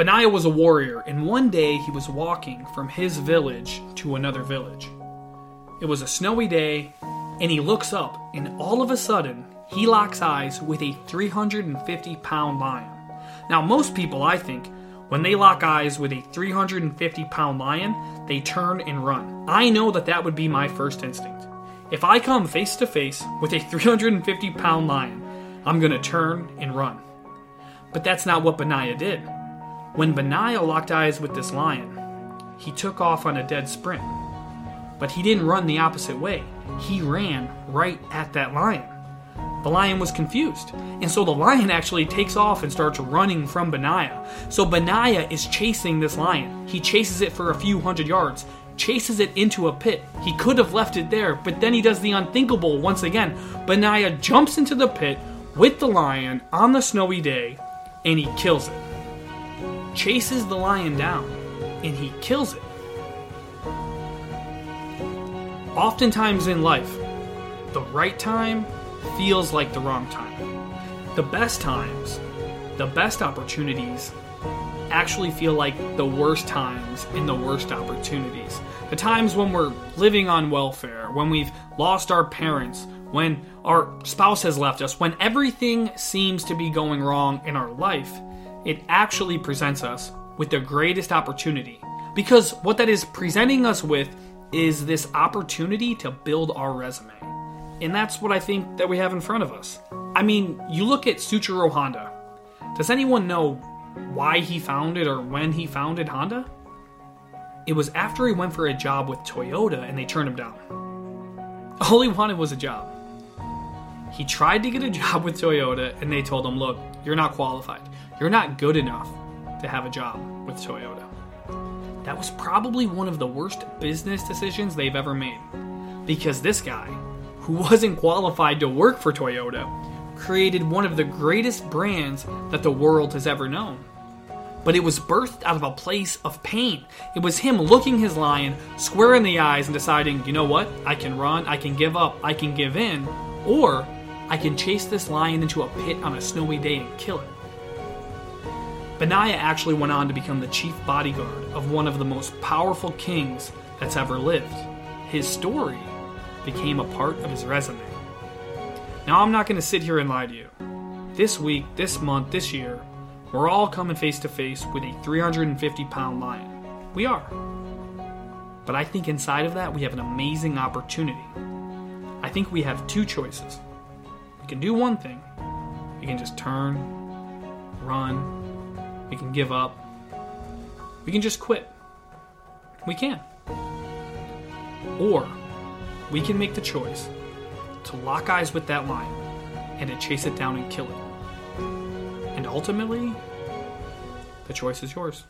Benaiah was a warrior, and one day he was walking from his village to another village. It was a snowy day, and he looks up, and all of a sudden, he locks eyes with a 350 pound lion. Now, most people, I think, when they lock eyes with a 350 pound lion, they turn and run. I know that that would be my first instinct. If I come face to face with a 350 pound lion, I'm gonna turn and run. But that's not what Benaiah did. When Benaiah locked eyes with this lion, he took off on a dead sprint. But he didn't run the opposite way, he ran right at that lion. The lion was confused, and so the lion actually takes off and starts running from Benaiah. So Benaiah is chasing this lion. He chases it for a few hundred yards, chases it into a pit. He could have left it there, but then he does the unthinkable once again. Benaiah jumps into the pit with the lion on the snowy day, and he kills it. Chases the lion down, and he kills it. Oftentimes in life, the right time feels like the wrong time. The best times, the best opportunities, actually feel like the worst times and the worst opportunities. The times when we're living on welfare, when we've lost our parents, when our spouse has left us, when everything seems to be going wrong in our life, it actually presents us with the greatest opportunity. Because what that is presenting us with is this opportunity to build our resume. And that's what I think that we have in front of us. I mean, you look at Soichiro Honda. Does anyone know why he founded or when he founded Honda? It was after he went for a job with Toyota and they turned him down. All he wanted was a job. He tried to get a job with Toyota and they told him, look, you're not qualified. You're not good enough to have a job with Toyota. That was probably one of the worst business decisions they've ever made. Because this guy, who wasn't qualified to work for Toyota, created one of the greatest brands that the world has ever known. But it was birthed out of a place of pain. It was him looking his lion square in the eyes and deciding, you know what? I can run, I can give up, I can give in, or I can chase this lion into a pit on a snowy day and kill it. Benaiah actually went on to become the chief bodyguard of one of the most powerful kings that's ever lived. His story became a part of his resume. Now, I'm not going to sit here and lie to you. This week, this month, this year, we're all coming face to face with a 350 pound lion. We are. But I think inside of that, we have an amazing opportunity. I think we have two choices. We can do one thing, we can just turn, run, we can give up, we can just quit. We can. Or we can make the choice to lock eyes with that lion and to chase it down and kill it. And ultimately, the choice is yours.